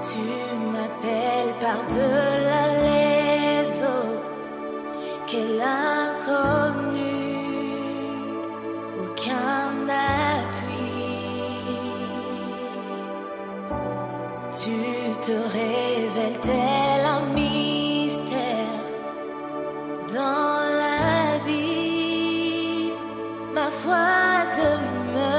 Tu m'appelles par-delà les eaux, quel inconnu, aucun appui. Tu te révèles tel un mystère dans la vie, ma foi demeure.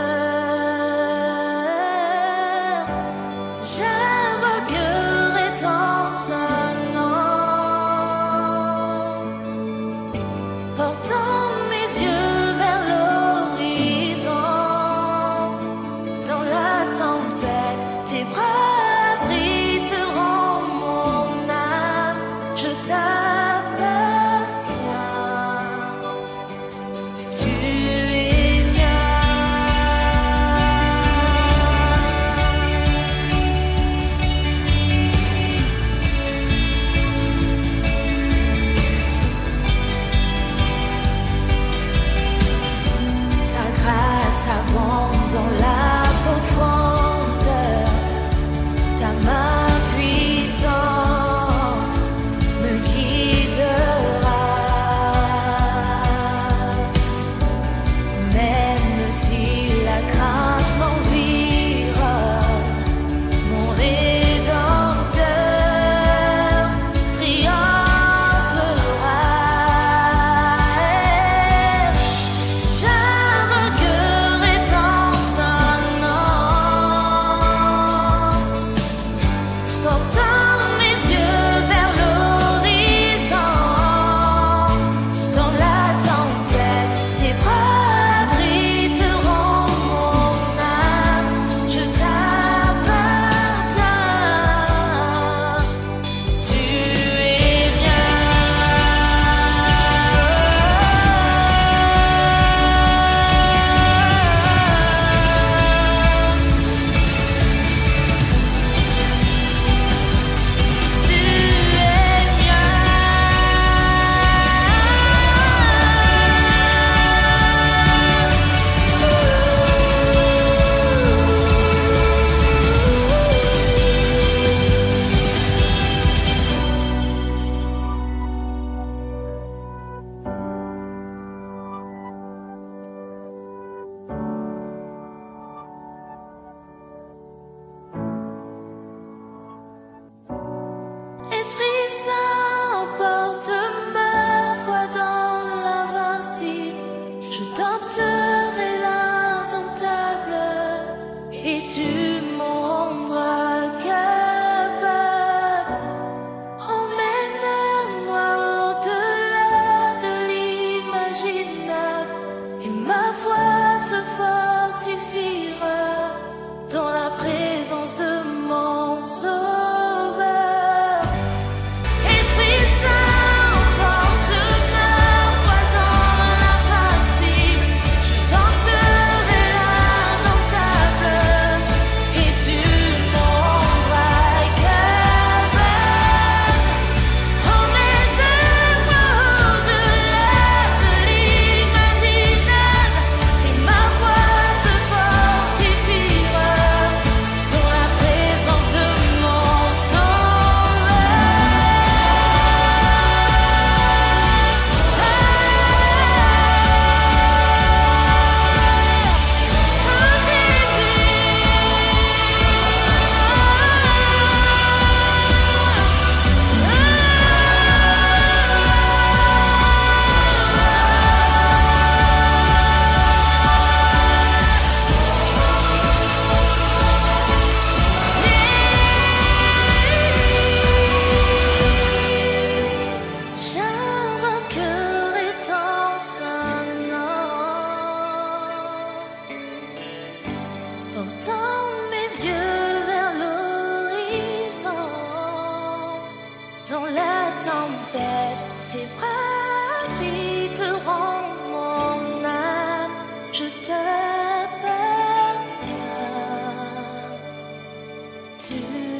tempête, tes bras abriteront mon âme. Je t'appartiens. Tu